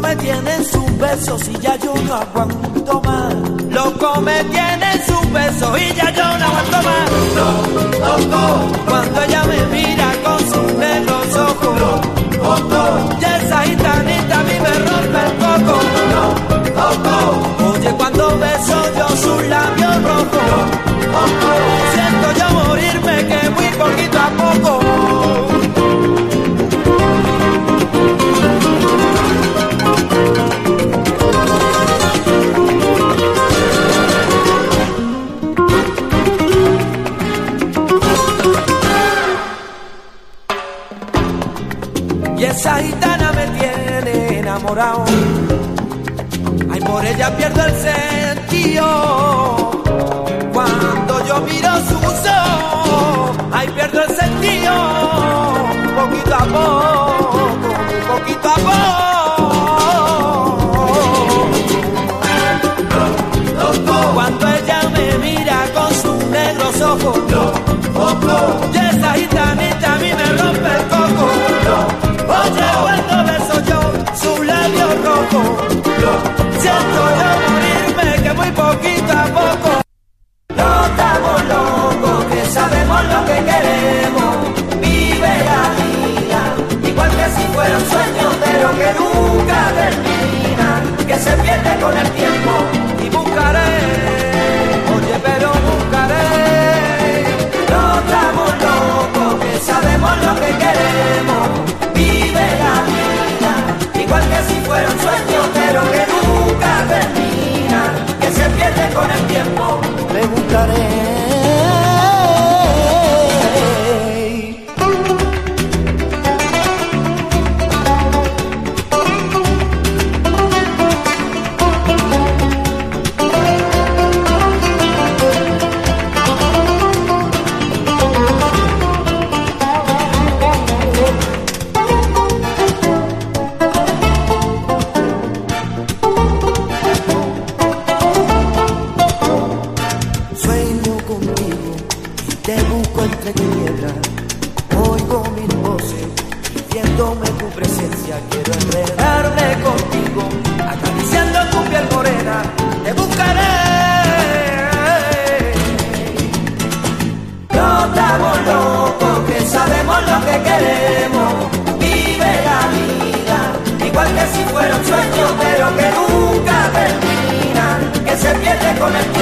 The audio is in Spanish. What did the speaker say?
tienen sus besos y ya yo no aguanto más. Loco me tienen sus besos y ya yo no aguanto más. Loco, cuando ella me mira con sus negros ojos. Loco, y esa gitanita a mí me rompe el coco. Loco, oye cuando beso Esa gitana me tiene enamorado. Ay, por ella pierdo el sentido. Cuando yo miro su uso, ay, pierdo el sentido. Poquito a poco, poquito a poco. te busco entre piedras, oigo mis voces, pidiéndome tu presencia, quiero enredarme contigo, acariciando tu piel morena, te buscaré. No estamos locos, que sabemos lo que queremos, vive la vida, igual que si fuera un sueño, pero que nunca termina, que se pierde con el tiempo.